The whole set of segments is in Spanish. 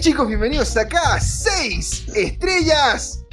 Chicos, bienvenidos acá a 6 Estrellas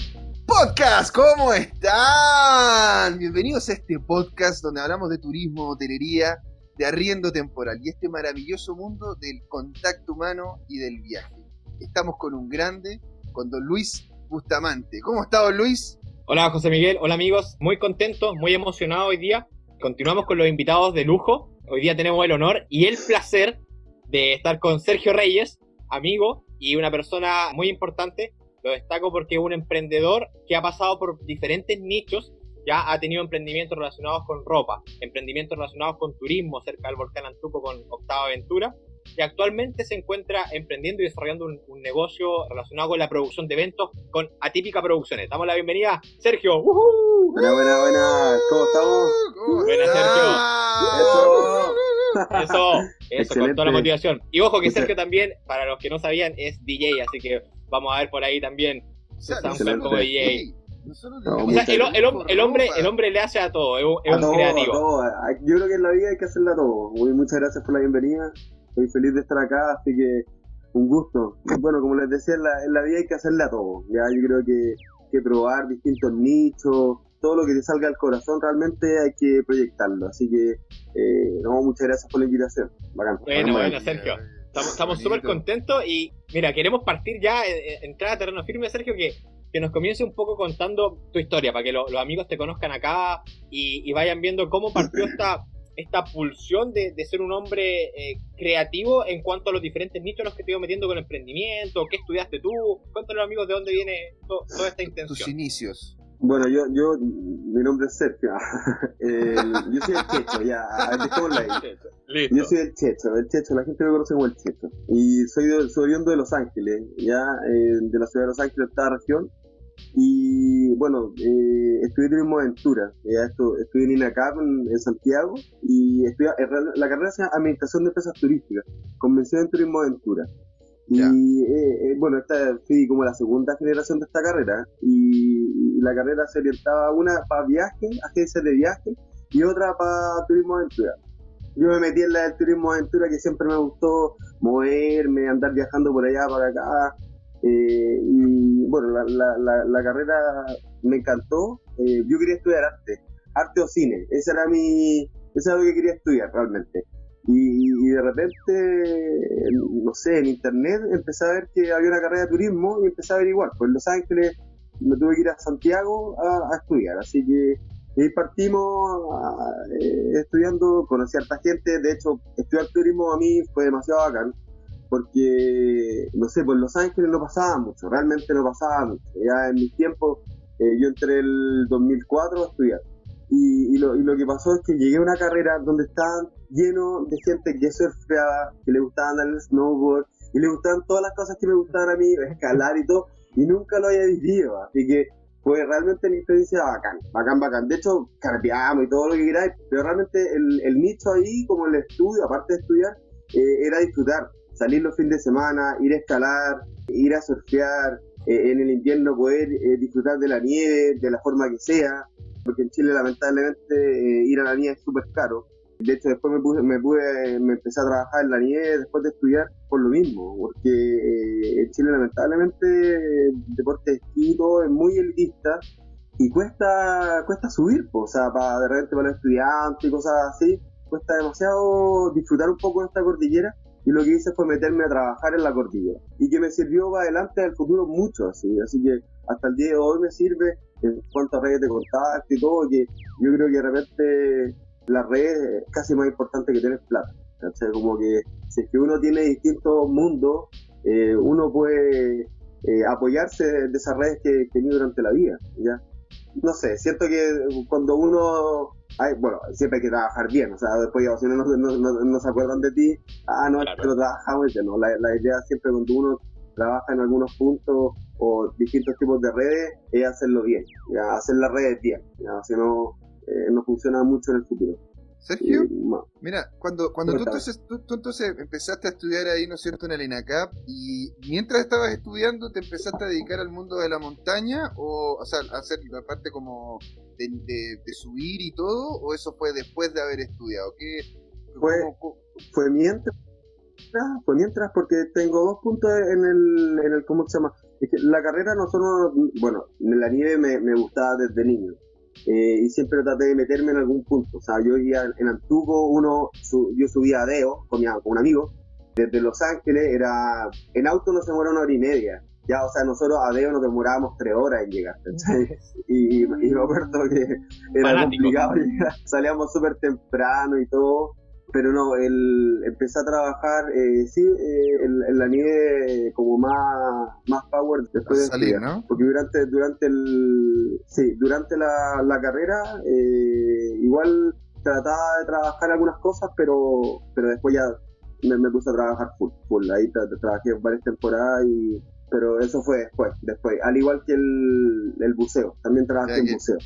Podcast. ¿Cómo están? Bienvenidos a este podcast donde hablamos de turismo, hotelería, de arriendo temporal y este maravilloso mundo del contacto humano y del viaje. Estamos con un grande, con don Luis Bustamante. ¿Cómo está don Luis? Hola José Miguel, hola amigos, muy contento, muy emocionado hoy día. Continuamos con los invitados de lujo. Hoy día tenemos el honor y el placer de estar con Sergio Reyes, amigo y una persona muy importante. Lo destaco porque es un emprendedor que ha pasado por diferentes nichos. Ya ha tenido emprendimientos relacionados con ropa, emprendimientos relacionados con turismo cerca del volcán Antuco con Octava Aventura. Y actualmente se encuentra emprendiendo y desarrollando un, negocio relacionado con la producción de eventos con Atípica Producciones. Damos la bienvenida, Sergio. Buena, buena, buena. ¿Cómo estamos? Buenas, Sergio. Eso, eso, con toda la motivación. Y ojo que Sergio también, para los que no sabían, es DJ, así que vamos a ver por ahí también. como DJ. o sea, el, el, hombre, el hombre le hace a todo, es un, creativo. Yo creo que en la vida hay que hacerle a todo. Muy, muchas gracias por la bienvenida. Estoy feliz de estar acá, así que un gusto. Bueno, como les decía, en la, en la vida hay que hacerle a todo. Ya yo creo que, que probar distintos nichos, todo lo que te salga del corazón realmente hay que proyectarlo. Así que, eh, no, muchas gracias por la invitación. Bacán. Bueno, bueno, Sergio. Estamos súper contentos y, mira, queremos partir ya, eh, eh, entrar a terreno firme, Sergio, que, que nos comience un poco contando tu historia, para que los amigos te conozcan acá y, vayan viendo cómo partió esta, esta pulsión de, ser un hombre eh, creativo en cuanto a los diferentes nichos en los que te iba metiendo con emprendimiento, qué estudiaste tú, cuéntanos amigos de dónde viene toda esta intención. Tus inicios. Bueno, yo, yo, mi nombre es Sergio. yo soy el Checho, ya, ahí. Yo soy el Checho, el Checho, la gente me conoce como el Checho. Y soy, de, soy de Los Ángeles, ya, de la ciudad de Los Ángeles, esta región. Y bueno, eh, estudié turismo aventura, ya esto, estudié en INACAP en, Santiago y estudié, la carrera se llama Administración de Empresas Turísticas, Convención en Turismo Aventura. Y eh, eh, bueno, esta fui como la segunda generación de esta carrera y, la carrera se orientaba una para viajes, agencias de viaje y otra para turismo aventura. Yo me metí en la del turismo aventura que siempre me gustó moverme, andar viajando por allá, para acá. Eh, y bueno, la, la, la, carrera me encantó. yo quería estudiar arte, arte o cine. Esa era mi, eso era lo que quería estudiar realmente. Y, de repente, no sé, en internet empecé a ver que había una carrera de turismo y empecé a averiguar. Pues en Los Ángeles me tuve que ir a Santiago a, estudiar, así que ahí partimos eh, estudiando, conocí a gente, de hecho, estudiar turismo a mí fue demasiado bacán, porque, no sé, pues en Los Ángeles no pasaba mucho, realmente no pasaba mucho. Ya en mis tiempos, eh, yo entré el 2004 a estudiar. Y, lo, y, lo, que pasó es que llegué a una carrera donde estaban lleno de gente que surfeaba, que le gustaba andar en el snowboard, y le gustaban todas las cosas que me gustaban a mí, escalar y todo, y nunca lo había vivido, así que fue realmente una experiencia bacán, bacán, bacán. De hecho, carpeamos y todo lo que queráis, pero realmente el, el nicho ahí, como el estudio, aparte de estudiar, eh, era disfrutar, salir los fines de semana, ir a escalar, ir a surfear, eh, en el invierno poder eh, disfrutar de la nieve, de la forma que sea, porque en Chile lamentablemente ir a la nieve es súper caro. De hecho, después me, puse, me, pude, me empecé a trabajar en la nieve después de estudiar por lo mismo, porque eh, en Chile lamentablemente el deporte de esquí es muy elitista y cuesta cuesta subir, o sea, para de repente para los estudiantes y cosas así, cuesta demasiado disfrutar un poco de esta cordillera y lo que hice fue meterme a trabajar en la cordillera y que me sirvió para adelante el futuro mucho, así, así que hasta el día de hoy me sirve en cuanto a redes de contacto y todo, que yo creo que de repente la red es casi más importante que tener plata. ¿cachai? Como que si es que uno tiene distintos mundos, eh, uno puede eh, apoyarse de esas redes que, que tiene durante la vida. ¿ya? No sé, siento que cuando uno hay, bueno, siempre hay que trabajar bien, o sea, después si no, no, no, se acuerdan de ti, ah, no, claro. pero trabajamos no, la, la, idea siempre cuando uno trabaja en algunos puntos o distintos tipos de redes es hacerlo bien, ¿ya? hacer las redes bien, ¿ya? si no, eh, no funciona mucho en el futuro. Sergio, mira, cuando, cuando tú entonces, tú, entonces empezaste a estudiar ahí, ¿no es cierto?, en el INACAP, y mientras estabas estudiando, ¿te empezaste a dedicar al mundo de la montaña? O, o sea, a hacer la parte como de, de, subir y todo, o eso fue después de haber estudiado? ¿Qué, fue, fue mientras fue mientras porque tengo dos puntos en el, en el ¿cómo se llama? Es que la carrera nosotros, bueno, en la nieve me, me gustaba desde niño. Eh, y siempre traté de meterme en algún punto. O sea, yo iba en Antuco, uno, yo subía a Deo con, mi, con un amigo, desde Los Ángeles, era en auto no se demora una hora y media. Ya, o sea, nosotros a Deo nos demorábamos tres horas en llegar, y, y, me acuerdo que era complicado llegar, salíamos súper temprano y todo, pero no, el, empecé a trabajar, eh, sí, eh, en, la nieve como más, más power después de salir, ¿no? Porque durante, durante el, sí, durante la, la carrera, eh, igual trataba de trabajar algunas cosas, pero, pero después ya me, puse a trabajar full, full. Ahí trabajé varias temporadas y, pero eso fue después, después. Al igual que el, el buceo, también trabajé en buceo.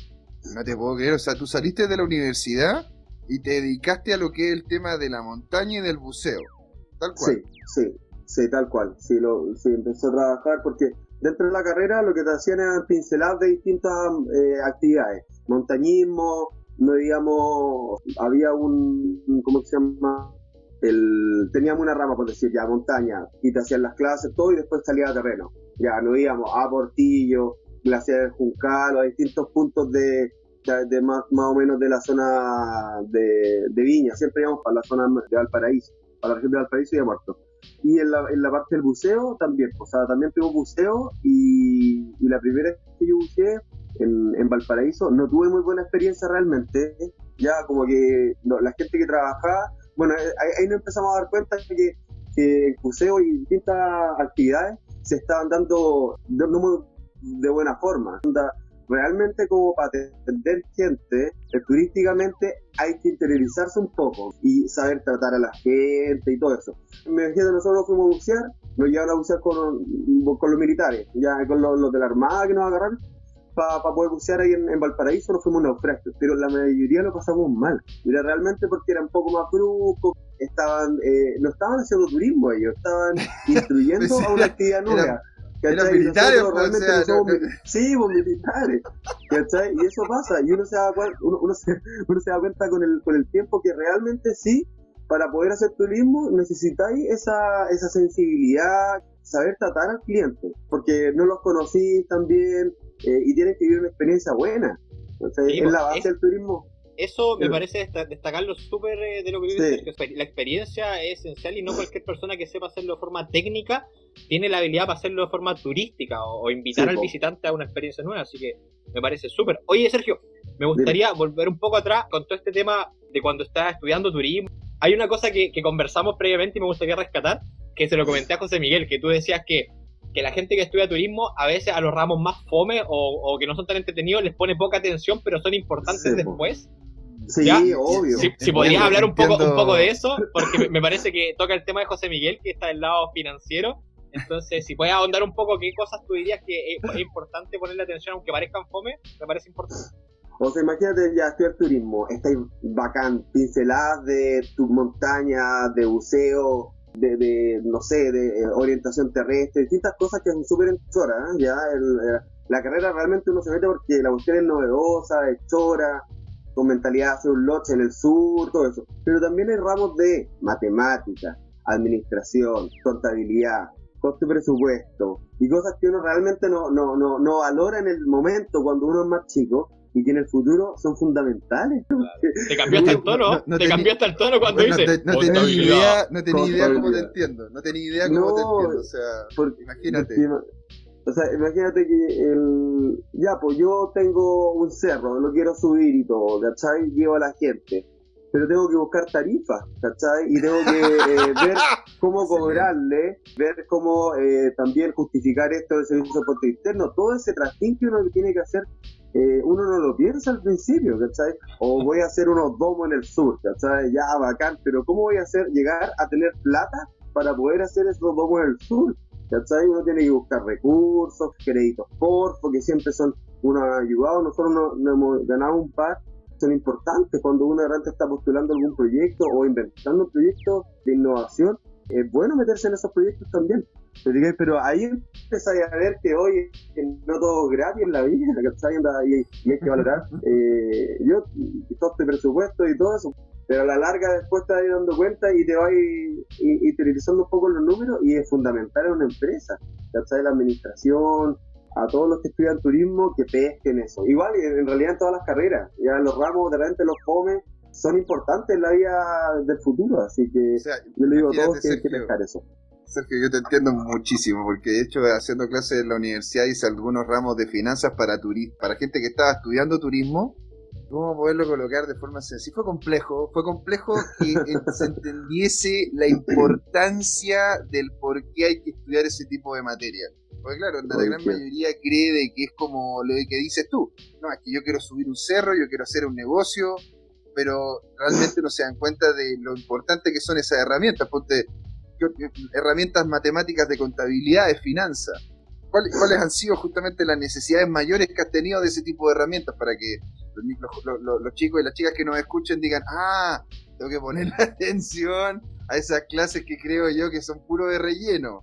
No te puedo creer, o sea, tú saliste de la universidad y te dedicaste a lo que es el tema de la montaña y del buceo. Tal cual. Sí, sí, sí, tal cual. Sí, lo, sí, empecé a trabajar porque dentro de la carrera lo que te hacían eran pinceladas de distintas eh, actividades. Montañismo, no digamos, había un, ¿cómo se llama? El, teníamos una rama, por decir, ya montaña, y te hacían las clases, todo, y después salía a terreno. Ya no íbamos a Portillo, Glaciar Juncal, a distintos puntos de, de más, más o menos de la zona de, Viña, siempre íbamos para la zona de Valparaíso, para la región de Valparaíso y de Muerto. Y en la, en la parte del buceo también, o sea, también tuve buceo y, la primera vez que yo buceé en, en, Valparaíso no tuve muy buena experiencia realmente, ya como que la gente que trabajaba, bueno, ahí, nos empezamos a dar cuenta que, que el buceo y distintas actividades se estaban dando de, de buena forma realmente como para atender gente eh, turísticamente hay que interiorizarse un poco y saber tratar a la gente y todo eso. Me imagino nosotros fuimos a bucear, nos llevaron a bucear con, con los militares, ya con los, de la armada que nos agarraron para poder bucear ahí en, Valparaíso, nos fuimos naufragios, pero la mayoría lo pasamos mal. Mira, realmente porque eran un poco más bruscos, estaban, eh, no estaban haciendo turismo ellos, estaban instruyendo a una actividad nueva. Eran militares, pues, o sea, Sí, pues militares. ¿Cachai? Y eso pasa. Y uno se da, uno, uno, se, uno se da cuenta con el, con el tiempo que realmente sí, para poder hacer turismo necesitáis esa, esa sensibilidad, saber tratar al cliente, porque no los conocí tan bien eh, y tienes que vivir una experiencia buena. Entonces, es la base del turismo eso me parece destacarlo súper eh, de lo que dice La experiencia es esencial y no cualquier persona que sepa hacerlo de forma técnica tiene la habilidad para hacerlo de forma turística o, invitar al visitante a una experiencia nueva. Así que me parece súper. Oye, Sergio, me gustaría volver un poco atrás con todo este tema de cuando estás estudiando turismo. Hay una cosa que, conversamos previamente y me gustaría rescatar, que se lo comenté a José Miguel, que tú decías que que la gente que estudia turismo a veces a los ramos más fome o, que no son tan entretenidos les pone poca atención pero son importantes después. Sí, obvio. Si, podrías hablar un poco, un poco de eso, porque me parece que toca el tema de José Miguel, que está del lado financiero. Entonces, si puedes ahondar un poco qué cosas tú dirías que es, importante ponerle atención, aunque parezcan fome, me parece importante. O sea, imagínate ya estudiar turismo, está bacán, pinceladas de tu montaña, de buceo, de, de, no sé, de eh, orientación terrestre, distintas cosas que son súper choras, ¿eh? ya eh, la carrera realmente uno se mete porque la cuestión es novedosa, es chora, con mentalidad de hacer un loche en el sur, todo eso. Pero también hay ramos de matemática, administración, contabilidad, coste presupuesto y cosas que uno realmente no, no, no, no valora en el momento cuando uno es más chico y que en el futuro son fundamentales. Te cambiaste el tono, te cambiaste el tono cuando dices no, tenía idea, no tenía idea cómo te entiendo, no tenía idea cómo te entiendo, o sea, imagínate. O sea, imagínate que el, ya, pues yo tengo un cerro, lo quiero subir y todo, ¿cachai? Llevo a la gente, pero tengo que buscar tarifas, ¿cachai? Y tengo que eh, ver cómo cobrarle, ver cómo eh, también justificar esto del servicio de soporte interno, todo ese trastín que uno tiene que hacer, eh, uno no lo piensa al principio, ¿cachai? O voy a hacer unos domos en el sur, ¿cachai? Ya, bacán, pero ¿cómo voy a hacer llegar a tener plata para poder hacer esos domos en el sur? ¿Cachai? Uno tiene que buscar recursos, créditos porfo, que siempre son unos ayudados. Nosotros nos no hemos ganado un par, son importantes cuando uno realmente está postulando algún proyecto o inventando un proyecto de innovación. Es bueno meterse en esos proyectos también. Pero ahí empieza a ver que hoy no todo es gratis en la vida, ¿cachai? Y hay que valorar. Eh, yo, todo este presupuesto y todo eso, pero a la larga después te vas dando cuenta y te vas utilizando un poco los números y es fundamental en una empresa, ¿cachai? La administración, a todos los que estudian turismo que pesquen eso. Igual, en realidad en todas las carreras, ya los ramos de repente los come son importantes en la vida del futuro, así que yo le digo a todos que hay que pescar eso. Sergio, yo te entiendo muchísimo, porque de hecho haciendo clases en la universidad hice algunos ramos de finanzas para para gente que estaba estudiando turismo, cómo poderlo colocar de forma sencilla. Fue complejo, fue complejo que se entendiese la importancia del por qué hay que estudiar ese tipo de materia. Porque claro, la gran mayoría cree de que es como lo que dices tú. No, es que yo quiero subir un cerro, yo quiero hacer un negocio, pero realmente no se dan cuenta de lo importante que son esas herramientas. Ponte, herramientas matemáticas de contabilidad, de finanzas. ¿Cuáles, han sido justamente las necesidades mayores que has tenido de ese tipo de herramientas para que los, chicos y las chicas que nos escuchen digan, ah, tengo que poner atención a esas clases que creo yo que son puro de relleno?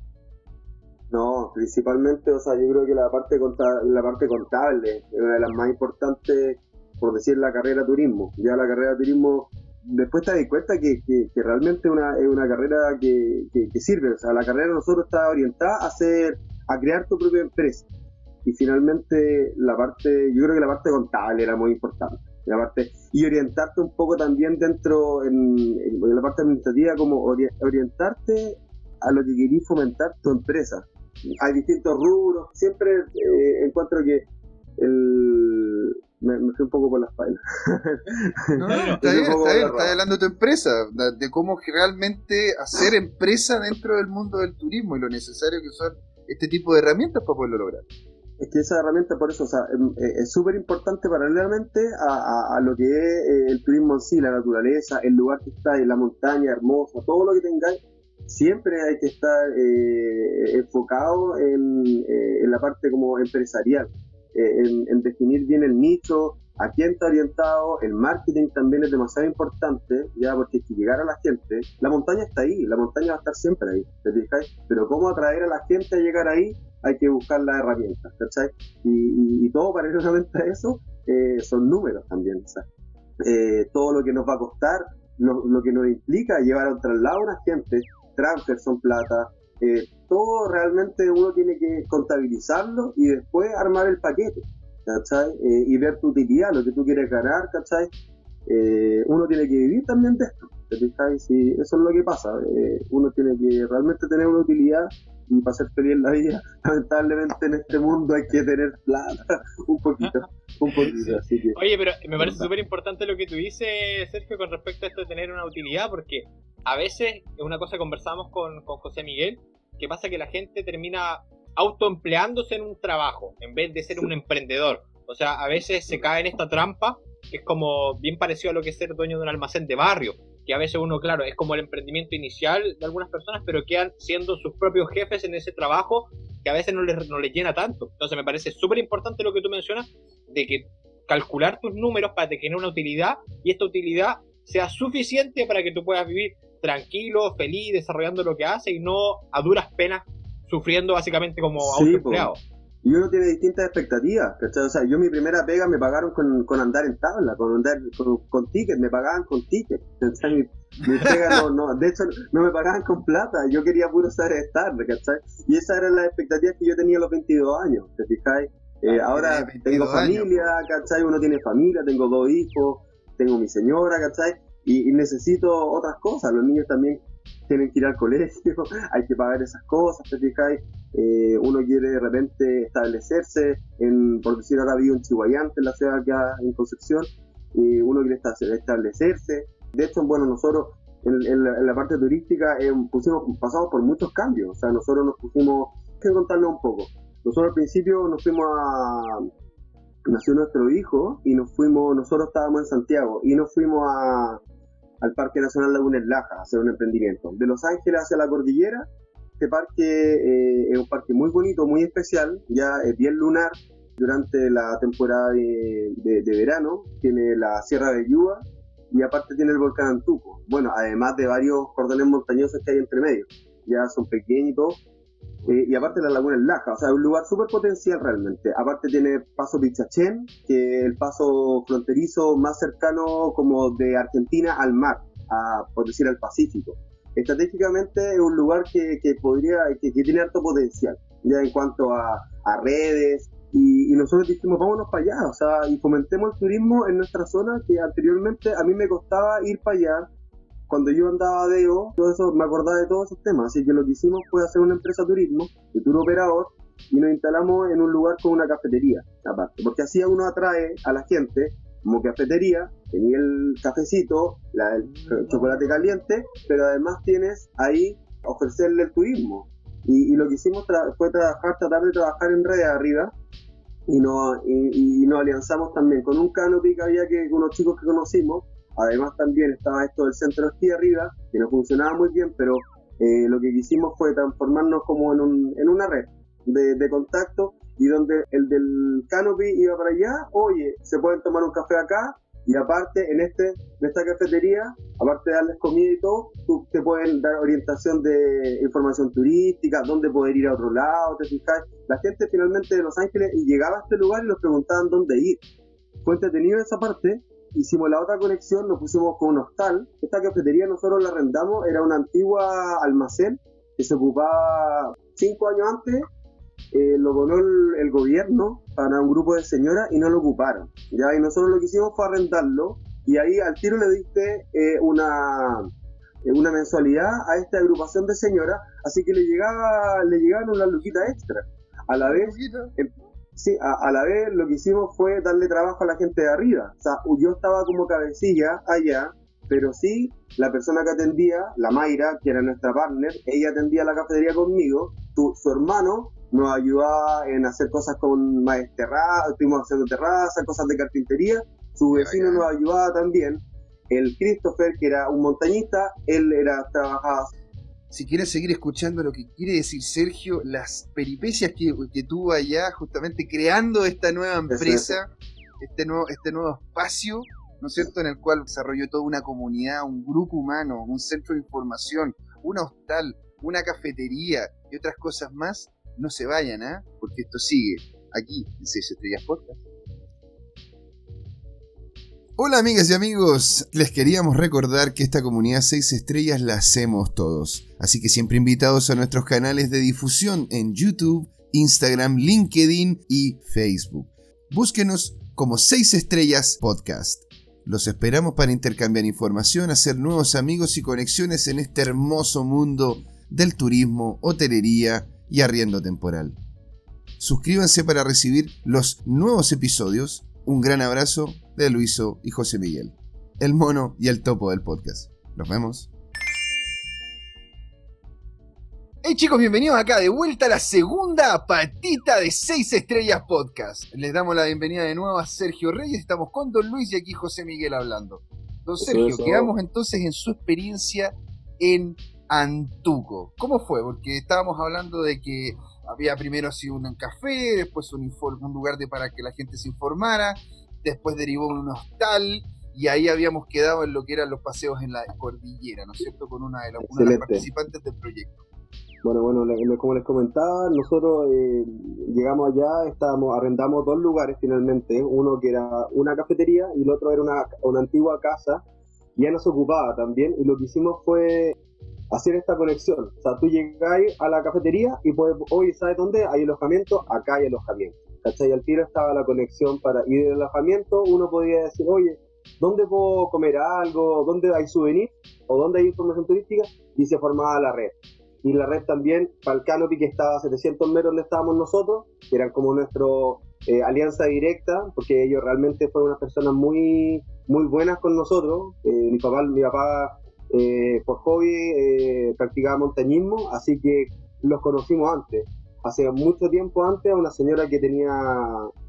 No, principalmente, o sea, yo creo que la parte contable, la parte contable es una de las más importantes, por decir, la carrera turismo. Ya la carrera turismo después te das cuenta que, que, realmente una, es una carrera que, que, sirve. O sea, la carrera de nosotros está orientada a hacer, a crear tu propia empresa. Y finalmente la parte, yo creo que la parte contable era muy importante. La parte, y orientarte un poco también dentro, en, la parte administrativa, como orientarte a lo que querís fomentar tu empresa. Hay distintos rubros, siempre eh, encuentro que el, me, fui un poco por las espalda. No, no, está bien, está bien, hablando de tu empresa, de cómo realmente hacer empresa dentro del mundo del turismo y lo necesario que son este tipo de herramientas para poderlo lograr. Es que esa herramienta, por eso, em, eh, es súper importante paralelamente a, a, lo que es eh, el turismo en sí, la naturaleza, el lugar que está, la montaña hermosa, todo lo que tengáis, siempre hay que estar eh, enfocado en, en, la parte como empresarial. Eh, en, definir bien el nicho, a quién está orientado, el marketing también es demasiado importante, ya porque si llegar a la gente, la montaña está ahí, la montaña va a estar siempre ahí, ¿te? Pero cómo atraer a la gente a llegar ahí, hay que buscar las herramientas, ¿cachai? Y, y, todo paralelamente a eso eh, son números también, o eh, todo lo que nos va a costar, lo, que nos implica llevar a un traslado a una gente, transfer son plata, eh, todo realmente uno tiene que contabilizarlo y después armar el paquete, ¿cachai? Y ver tu utilidad, lo que tú quieres ganar, ¿cachai? Uno tiene que vivir también de esto, ¿cachai? Si eso es lo que pasa, uno tiene que realmente tener una utilidad y para ser feliz en la vida, lamentablemente en este mundo hay que tener plata, un poquito, un poquito, así que... Oye, pero me parece súper importante lo que tú dices, Sergio, con respecto a esto de tener una utilidad, porque a veces, es una cosa que conversamos con, con José Miguel, que pasa que la gente termina autoempleándose en un trabajo, en vez de ser un emprendedor. O sea, a veces se cae en esta trampa, que es como bien parecido a lo que es ser dueño de un almacén de barrio, que a veces uno, claro, es como el emprendimiento inicial de algunas personas, pero quedan siendo sus propios jefes en ese trabajo que a veces no les, no les llena tanto. Entonces me parece súper importante lo que tú mencionas, de que calcular tus números para tener una utilidad y esta utilidad sea suficiente para que tú puedas vivir tranquilo, feliz, desarrollando lo que hace y no a duras penas sufriendo básicamente como autoempleado. Y uno tiene distintas expectativas, ¿cachai? O sea, yo mi primera pega me pagaron con, con andar en tabla, con andar con, con tickets, me pagaban con tickets. Mi, mi pega no, no, de hecho no me pagaban con plata, yo quería puro saber estar, ¿cachai? Y esas eran las expectativas que yo tenía a los 22 años, ¿te fijáis? Eh, ah, ahora tengo familia, ¿cachai? Uno tiene familia, tengo dos hijos, tengo mi señora, ¿cachai? Y, necesito otras cosas, los niños también tienen que ir al colegio, hay que pagar esas cosas, ¿te fijáis? Eh, uno quiere de repente establecerse, en, por decir ahora vivo en Chihuayante, en la ciudad acá en Concepción, y uno quiere establecerse. De hecho, bueno, nosotros en, la, parte turística eh, pusimos, pasamos por muchos cambios, o sea, nosotros nos pusimos, quiero contarles un poco. Nosotros al principio nos fuimos a, nació nuestro hijo y nos fuimos, nosotros estábamos en Santiago y nos fuimos a, al Parque Nacional Laguna Laja a hacer un emprendimiento. De Los Ángeles hacia la cordillera, este parque eh, es un parque muy bonito, muy especial, ya es bien lunar durante la temporada de, verano, tiene la Sierra de Yuba y aparte tiene el volcán Antuco. Bueno, además de varios cordones montañosos que hay entre medio, ya son todo. Eh, y aparte la laguna es Laja, o sea, es un lugar súper potencial realmente. Aparte tiene Paso Pichachén, que es el paso fronterizo más cercano como de Argentina al mar, a, por decir al Pacífico. Estratégicamente es un lugar que, que podría, que, tiene alto potencial, ya en cuanto a, a redes, y, y, nosotros dijimos, vámonos para allá, o sea, y fomentemos el turismo en nuestra zona, que anteriormente a mí me costaba ir para allá, cuando yo andaba de EO, todo eso, me acordaba de todos esos temas, así que lo que hicimos fue hacer una empresa de turismo, de tour operador, y nos instalamos en un lugar con una cafetería, aparte, porque así uno atrae a la gente como cafetería, tenía el cafecito, la, el chocolate caliente, pero además tienes ahí ofrecerle el turismo. Y, lo que hicimos fue trabajar, tratar de trabajar en redes arriba, y nos, y, nos alianzamos también con un canopy que había que, unos chicos que conocimos, Además también estaba esto del centro esquí arriba, que no funcionaba muy bien, pero eh, lo que hicimos fue transformarnos como en, un, en una red de, de, contacto y donde el del canopy iba para allá, oye, se pueden tomar un café acá y aparte en este en esta cafetería, aparte de darles comida y todo, tú te pueden dar orientación de información turística, dónde poder ir a otro lado, te fijas. La gente finalmente de Los Ángeles llegaba a este lugar y nos preguntaban dónde ir. Fue entretenido esa parte hicimos la otra conexión, nos pusimos con un hostal. Esta cafetería nosotros la arrendamos, era una antigua almacén que se ocupaba cinco años antes, eh, lo donó el, gobierno para un grupo de señoras y no lo ocuparon. ¿ya? Y nosotros lo que hicimos fue arrendarlo y ahí al tiro le diste eh, una, eh, una mensualidad a esta agrupación de señoras, así que le llegaba le llegaban una luquita extra. A la vez, Sí, a, la vez lo que hicimos fue darle trabajo a la gente de arriba. O sea, yo estaba como cabecilla allá, pero sí, la persona que atendía, la Mayra, que era nuestra partner, ella atendía la cafetería conmigo, su, su hermano nos ayudaba en hacer cosas con más terrazas, estuvimos haciendo terrazas, cosas de carpintería, su vecino nos ayudaba también, el Christopher, que era un montañista, él era trabajaba si quieres seguir escuchando lo que quiere decir Sergio, las peripecias que, tuvo allá, justamente creando esta nueva empresa, este nuevo, este nuevo espacio, ¿no es cierto?, en el cual desarrolló toda una comunidad, un grupo humano, un centro de información, un hostal, una cafetería y otras cosas más, no se vayan, ¿ah? Porque esto sigue aquí en 6 Estrellas Podcast. Hola amigas y amigos, les queríamos recordar que esta comunidad 6 estrellas la hacemos todos, así que siempre invitados a nuestros canales de difusión en YouTube, Instagram, LinkedIn y Facebook. Búsquenos como 6 estrellas podcast. Los esperamos para intercambiar información, hacer nuevos amigos y conexiones en este hermoso mundo del turismo, hotelería y arriendo temporal. Suscríbanse para recibir los nuevos episodios. Un gran abrazo de Luiso y José Miguel, el mono y el topo del podcast. Nos vemos. Hey chicos, bienvenidos acá de vuelta a la segunda patita de 6 estrellas podcast. Les damos la bienvenida de nuevo a Sergio Reyes, estamos con Don Luis y aquí José Miguel hablando. Don Sergio, quedamos entonces en su experiencia en Antuco. ¿Cómo fue? Porque estábamos hablando de que había primero sido un café, después un, un lugar de, para que la gente se informara, después derivó en un hostal y ahí habíamos quedado en lo que eran los paseos en la cordillera, ¿no es cierto? Con una de, las participantes del proyecto. Bueno, bueno, como les comentaba, nosotros eh, llegamos allá, estábamos, arrendamos dos lugares finalmente, uno que era una cafetería y el otro era una, una antigua casa, ya nos ocupaba también, y lo que hicimos fue hacer esta conexión. O sea, tú llegáis a la cafetería y puedes, oye, ¿sabes dónde? Hay alojamiento, acá hay alojamiento. ¿cachai? Al tiro estaba la conexión para ir del alojamiento, uno podía decir, oye, ¿dónde puedo comer algo? ¿Dónde hay souvenir? ¿O dónde hay información turística? Y se formaba la red. Y la red también, para el que estaba a 700 metros donde estábamos nosotros, que eran como nuestro eh, alianza directa, porque ellos realmente fueron unas personas muy, muy buenas con nosotros. Eh, mi papá, mi papá eh, por hobby practicaba montañismo, así que los conocimos antes hace mucho tiempo antes una señora que tenía,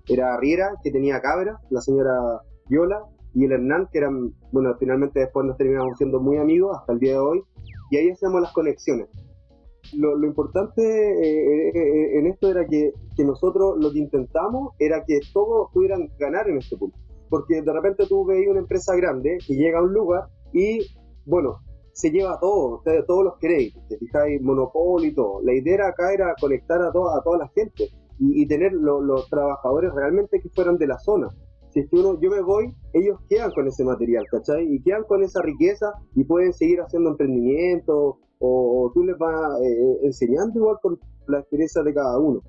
era Riera, que tenía cabra, la señora Viola, y el Hernán, que eran, bueno, finalmente después nos terminamos siendo muy amigos hasta el día de hoy, y ahí hacemos las conexiones. Lo, importante eh, eh, eh, en esto era que, que, nosotros lo que intentamos era que todos pudieran ganar en este punto. Porque de repente tú veis una empresa grande que llega a un lugar y, bueno, se lleva todo, todos los créditos, te fijáis, monopolio y todo. La idea acá era conectar a, toda, a toda la gente y, tener los trabajadores realmente que fueran de la zona. Si es que uno, yo me voy, ellos quedan con ese material, ¿cachai? Y quedan con esa riqueza y pueden seguir haciendo emprendimiento o, tú les vas eh, enseñando igual con la experiencia de cada uno.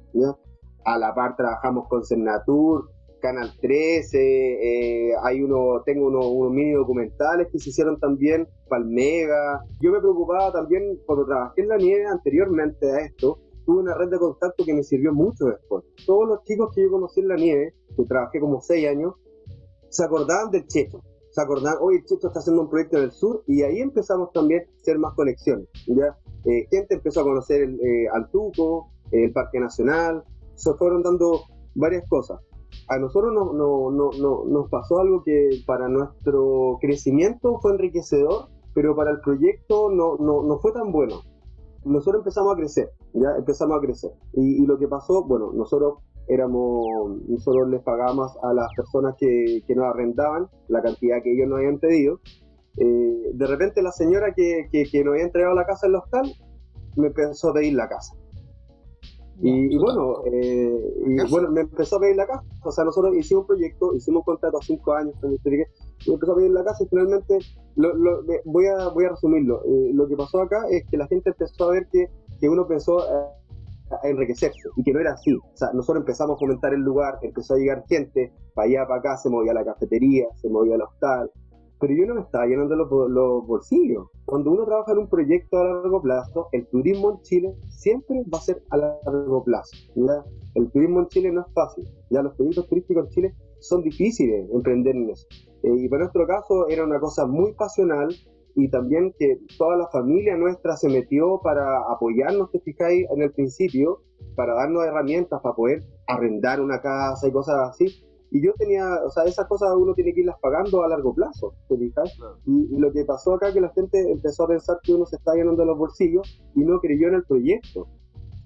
A la par trabajamos con Cernatur, Canal 13, eh, hay uno, tengo unos, mini documentales que se hicieron también, Palmega. Yo me preocupaba también cuando trabajé en la nieve anteriormente a esto, tuve una red de contacto que me sirvió mucho después. Todos los chicos que yo conocí en la nieve, que trabajé como seis años, se acordaban del Checho. Se acordaban, hoy el Checho está haciendo un proyecto en el sur y ahí empezamos también a hacer más conexiones. ¿ya? Eh, gente empezó a conocer el eh, Antuco, el Parque Nacional, se fueron dando varias cosas a nosotros no, no, no, nos pasó algo que para nuestro crecimiento fue enriquecedor, pero para el proyecto no, fue tan bueno. Nosotros empezamos a crecer, ya empezamos a crecer. Y, lo que pasó, bueno, nosotros éramos, nosotros les pagábamos a las personas que, que nos arrendaban la cantidad que ellos nos habían pedido. Eh, de repente la señora que, que, que nos había entregado la casa en el hostal me empezó a pedir la casa. Y, bueno, eh, y bueno, me empezó a pedir la casa. O sea, nosotros hicimos un proyecto, hicimos un contrato a cinco años, me empezó a pedir la casa y finalmente, lo, voy, a, voy a resumirlo. Eh, lo que pasó acá es que la gente empezó a ver que, que uno pensó a, enriquecerse y que no era así. O sea, nosotros empezamos a comentar el lugar, empezó a llegar gente, para allá, para acá, se movía la cafetería, se movía el hostal, pero yo no me estaba llenando los, los, bolsillos. Cuando uno trabaja en un proyecto a largo plazo, el turismo en Chile siempre va a ser a largo plazo. El turismo en Chile no es fácil. Ya los proyectos turísticos en Chile son difíciles emprender en eso. Eh, y para nuestro caso era una cosa muy pasional y también que toda la familia nuestra se metió para apoyarnos, te fijáis, en el principio, para darnos herramientas para poder arrendar una casa y cosas así y yo tenía, o sea, esas cosas uno tiene que irlas pagando a largo plazo, ¿te fijas? Y, lo que pasó acá es que la gente empezó a pensar que uno se está llenando los bolsillos y no creyó en el proyecto.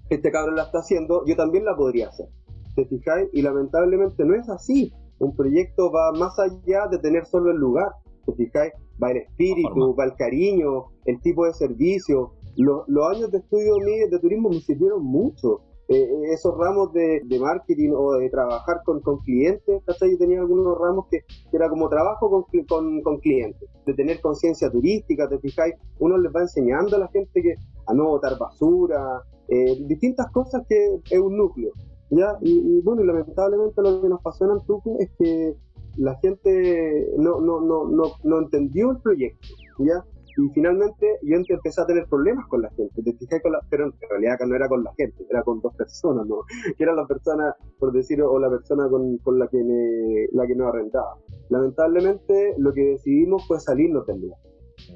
Este cabrón la está haciendo, yo también la podría hacer, ¿te fijáis? Y lamentablemente no es así. Un proyecto va más allá de tener solo el lugar, ¿te fijáis? Va el espíritu, va el cariño, el tipo de servicio. Los, los años de estudio mío de turismo me sirvieron mucho eh, esos ramos de, marketing o de trabajar con, con clientes, ¿cachai? Yo tenía algunos ramos que, era como trabajo con, con, con clientes, de tener conciencia turística, te fijáis, uno les va enseñando a la gente que a no botar basura, eh, distintas cosas que es un núcleo, ¿ya? Y, bueno, lamentablemente lo que nos pasó en Antuco es que la gente no, no, no, no, no entendió el proyecto, ¿ya? Y finalmente yo empecé a tener problemas con la gente, te con la, pero en realidad acá no era con la gente, era con dos personas, ¿no? Que era la persona, por decir, o la persona con, con la que me, la que nos arrendaba. Lamentablemente lo que decidimos fue salirnos del lugar.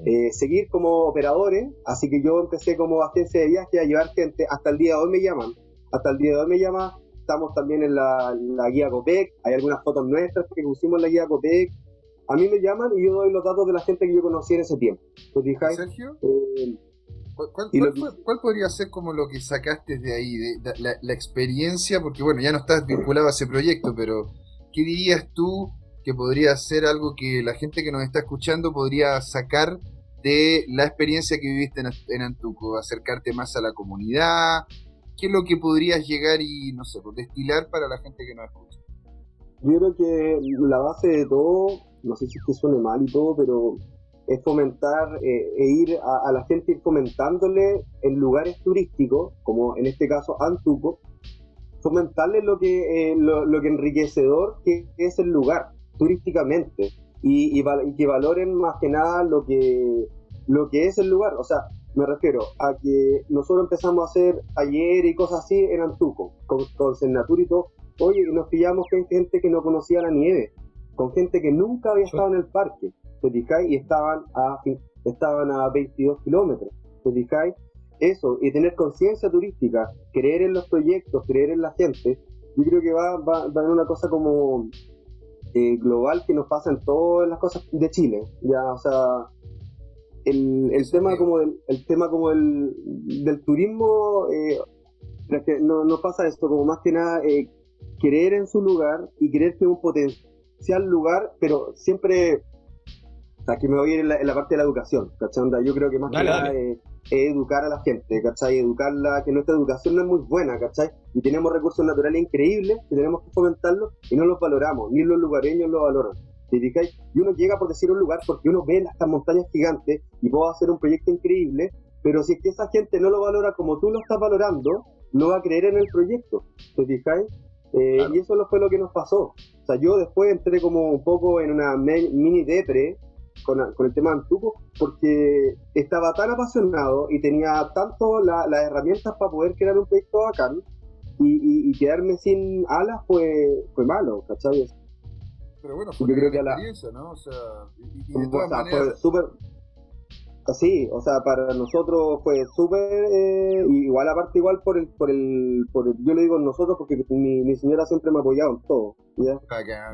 Eh, seguir como operadores, así que yo empecé como agencia de viaje a llevar gente, hasta el día de hoy me llaman, hasta el día de hoy me llaman, estamos también en la, la guía COPEC, hay algunas fotos nuestras que pusimos en la guía COPEC, a mí me llaman y yo doy los datos de la gente que yo conocí en ese tiempo. Sergio? Eh, ¿Cuál, podría ser como lo que sacaste de ahí, de, la, experiencia? Porque bueno, ya no estás vinculado a ese proyecto, pero ¿qué dirías tú que podría ser algo que la gente que nos está escuchando podría sacar de la experiencia que viviste en, en Antuco? Acercarte más a la comunidad. ¿Qué es lo que podrías llegar y, no sé, pues, destilar para la gente que nos escucha? Yo creo que la base de todo no sé si es que suene mal y todo, pero es fomentar eh, e ir a, la gente, ir fomentándole en lugares turísticos, como en este caso Antuco, fomentarle lo que, eh, lo, que enriquecedor que es el lugar turísticamente y, que valoren más que nada lo que, lo que es el lugar. O sea, me refiero a que nosotros empezamos a hacer ayer y cosas así en Antuco, con, con Senatur y todo. Oye, nos pillamos con gente que no conocía la nieve con gente que nunca había estado en el parque, ¿te fijáis? Y estaban a, estaban a 22 kilómetros, ¿te fijáis? Eso, y tener conciencia turística, creer en los proyectos, creer en la gente, yo creo que va, va, va en una cosa como eh, global que nos pasa en todas las cosas de Chile, ya, o sea, el, el tema como del, el tema como el, del turismo, eh, no, no pasa esto, como más que nada eh, creer en su lugar y creer que es un potencial lugar, pero siempre aquí me voy a ir en la, parte de la educación, ¿cachai? Yo creo que más que nada es, educar a la gente, ¿cachai? Educarla, que nuestra educación no es muy buena, ¿cachai? Y tenemos recursos naturales increíbles que tenemos que fomentarlos y no los valoramos, ni los lugareños los valoran. Y uno llega por decir un lugar porque uno ve estas montañas gigantes y puedo hacer un proyecto increíble, pero si es que esa gente no lo valora como tú lo estás valorando, no va a creer en el proyecto, ¿te fijáis? Eh, y eso fue lo que nos pasó. O sea, yo después entré como un poco en una mini depre con, el tema de Antuco, porque estaba tan apasionado y tenía tanto las herramientas para poder crear un proyecto bacán, y, y, quedarme sin alas fue, fue malo, ¿cachai? Pero bueno, fue una experiencia, ¿no? O sea, y, de todas maneras... Fue Sí, o sea, para nosotros fue súper, eh, igual aparte igual por el, por el, por yo le digo nosotros porque mi, mi señora siempre me ha apoyado en todo. ¿ya?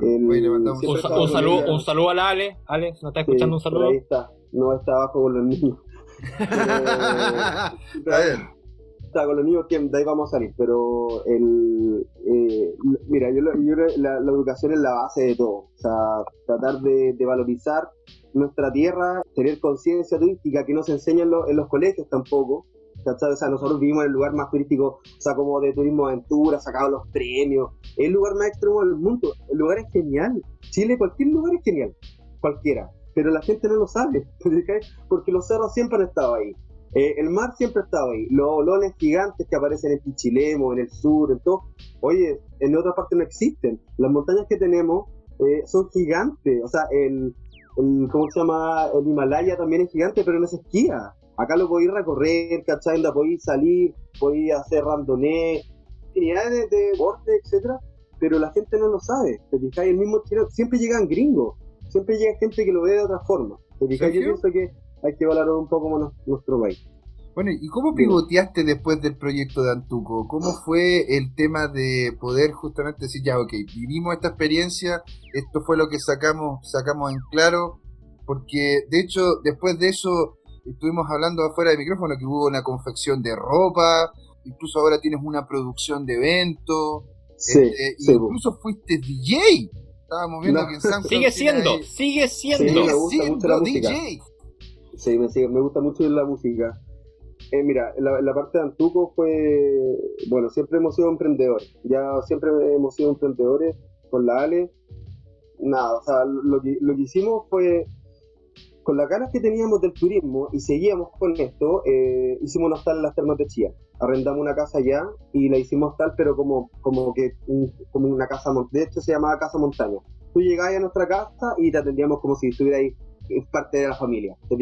El, un, un, saludo, un saludo a la Ale, Ale, ¿nos está escuchando? un saludo. Ahí está, no está abajo con los niños. está bien. Está con los niños que de ahí vamos a salir, pero el, eh, mira, yo, yo la, la, educación es la base de todo, o sea, tratar de, de valorizar nuestra tierra, tener conciencia turística que no se enseña en, los colegios tampoco. Sea, nosotros vivimos en el lugar más turístico, o sea, como de turismo aventura, sacado los premios. Es el lugar más extremo del mundo. El lugar es genial. Chile, cualquier lugar es genial. Cualquiera. Pero la gente no lo sabe. Porque los cerros siempre han estado ahí. Eh, el mar siempre ha estado ahí. Los olones gigantes que aparecen en Pichilemo, en el sur, en todo. Oye, en otra parte no existen. Las montañas que tenemos eh, son gigantes. O sea, el, ¿cómo se llama? El Himalaya también es gigante, pero no se esquía. Acá lo podéis recorrer, ¿cachai? La podéis salir, podéis hacer randoné, infinidades de, deporte, etcétera, pero la gente no lo sabe. ¿Te fijáis? El mismo siempre llegan gringos, siempre llega gente que lo ve de otra forma. ¿Te fijáis? Yo pienso que hay que valorar un poco más nuestro país. Bueno, ¿y cómo pivoteaste después del proyecto de Antuco? ¿Cómo fue el tema de poder justamente decir, ya, ok, vivimos esta experiencia, esto fue lo que sacamos, sacamos en claro, porque de hecho, después de eso, estuvimos hablando afuera del micrófono que hubo una confección de ropa, incluso ahora tienes una producción de eventos, sí, este, incluso fuiste DJ. Estábamos viendo que en Samsung Sigue siendo, sigue siendo, sí, me gusta mucho la DJ. Sí, me, me gusta mucho la música. Eh, mira, la, parte de Antuco fue, bueno, siempre hemos sido emprendedores, ya siempre hemos sido emprendedores con la Ale. Nada, o sea, lo que, lo que hicimos fue, con las ganas que teníamos del turismo y seguíamos con esto, eh, hicimos una tal en las termas. Arrendamos una casa allá y la hicimos tal, pero como, como que como una casa, de hecho se llamaba Casa Montaña. Tú llegabas a nuestra casa y te atendíamos como si estuvieras ahí es parte de la familia, ¿te?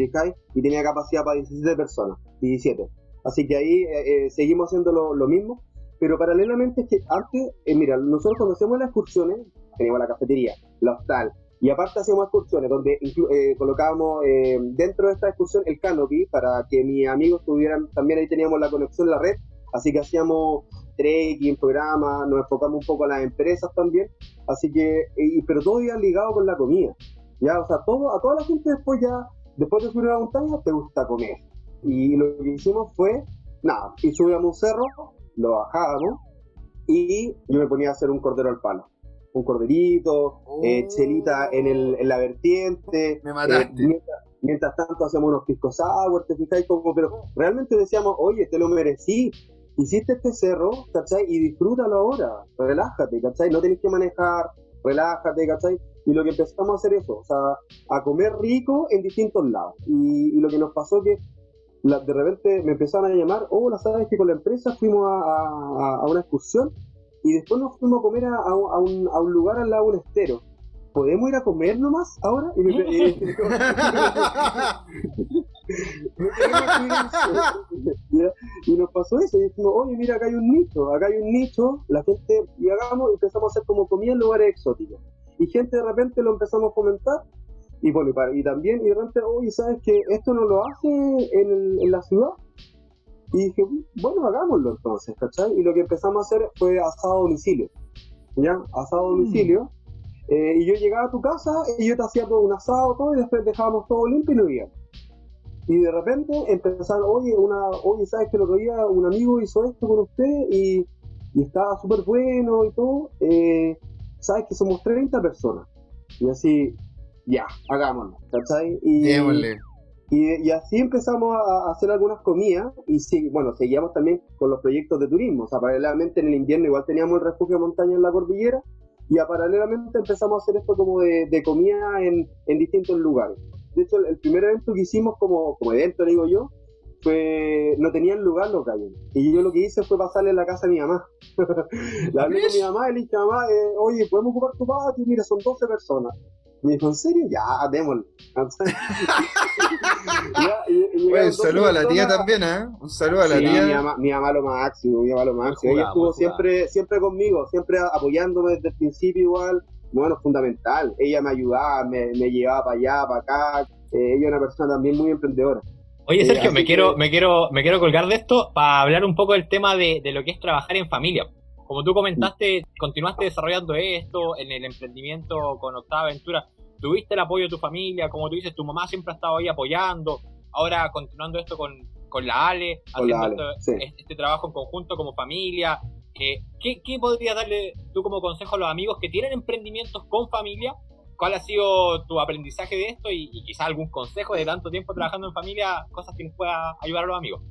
Y tenía capacidad para 17 personas, 17. Así que ahí eh, eh, seguimos haciendo lo, mismo, pero paralelamente es que antes, eh, mira, nosotros cuando hacemos las excursiones, teníamos la cafetería, la hostal, y aparte hacíamos excursiones donde colocábamos dentro de esta excursión el canopy para que mis amigos tuvieran, también ahí teníamos la conexión en la red, así que hacíamos trekking, programas, nos enfocamos un poco a las empresas también, así que, pero todo iba ligado con la comida. Ya, o sea, todo, a toda la gente después ya, después de subir a la montaña, te gusta comer. Y lo que hicimos fue, nada, y subíamos un cerro, lo bajábamos, y yo me ponía a hacer un cordero al palo. Un corderito, eh, oh. chelita en, el, en la vertiente. Me mataste. Eh, mientras, tanto hacíamos unos piscos sour, te fijáis como, pero realmente decíamos, oye, te lo merecí, hiciste este cerro, ¿cachai? Y disfrútalo ahora, relájate, ¿cachai? No tenés que manejar, relájate, ¿cachai? Y lo que empezamos a hacer eso, o sea, a comer rico en distintos lados. Y, lo que nos pasó que de repente me empezaron a llamar, oh, la sabes que con la empresa fuimos a, una excursión y después nos fuimos a comer a, un, a un lugar al lado de un estero. ¿Podemos ir a comer nomás ahora? Y, y nos pasó eso, y dijimos, oye, mira, acá hay un nicho, acá hay un nicho, la gente, y hagamos, y empezamos a hacer como comida en lugares exóticos. Y gente de repente lo empezamos a comentar, y bueno, y, también, y de repente, oye, ¿sabes que esto no lo hace en, la ciudad? Y dije, bueno, hagámoslo entonces, ¿cachai? Y lo que empezamos a hacer fue asado a domicilio, ¿ya? Asado a mm. domicilio. Eh, y yo llegaba a tu casa y yo te hacía todo un asado, todo, y después dejábamos todo limpio y no íbamos. Y de repente empezaron, oye, una, oye, ¿sabes que el otro día un amigo hizo esto con usted y, y estaba súper bueno y todo? Eh, ¿Sabes que somos 30 personas? Y así, ya, hagámoslo, ¿cachai? Y, y, así empezamos a, hacer algunas comidas y sí, bueno, seguíamos también con los proyectos de turismo. O sea, paralelamente en el invierno igual teníamos el refugio de montaña en la cordillera y paralelamente empezamos a hacer esto como de, comida en, distintos lugares. De hecho, el, primer evento que hicimos como, como evento, digo yo, fue, no tenían lugar los gallos. Y yo lo que hice fue pasarle en la casa a mi mamá. la hablé con mi mamá y le dije, mamá, eh, oye, ¿podemos ocupar tu patio? Mira, son 12 personas. Me dijo, ¿en serio? Ya, démosle. un saludo a la tía también, ¿eh? Un saludo a la tía. Mi mamá, mi mamá lo máximo, mi mamá lo máximo. Ella estuvo siempre, siempre conmigo, siempre apoyándome desde el principio igual. Bueno, fundamental. Ella me ayudaba, me, me llevaba para allá, para acá. Eh, ella es una persona también muy emprendedora. Oye, Sergio, me quiero, me quiero, me quiero colgar de esto para hablar un poco del tema de, de lo que es trabajar en familia. Como tú comentaste, continuaste desarrollando esto en el emprendimiento con Octava Aventura. Tuviste el apoyo de tu familia, como tú dices, tu mamá siempre ha estado ahí apoyando. Ahora continuando esto con, con la Ale, haciendo este, trabajo en conjunto como familia. Eh, ¿qué, ¿Qué podrías darle tú como consejo a los amigos que tienen emprendimientos con familia? ¿Cuál ha sido tu aprendizaje de esto y, y quizás algún consejo de tanto tiempo trabajando en familia, cosas que nos pueda ayudar a los amigos?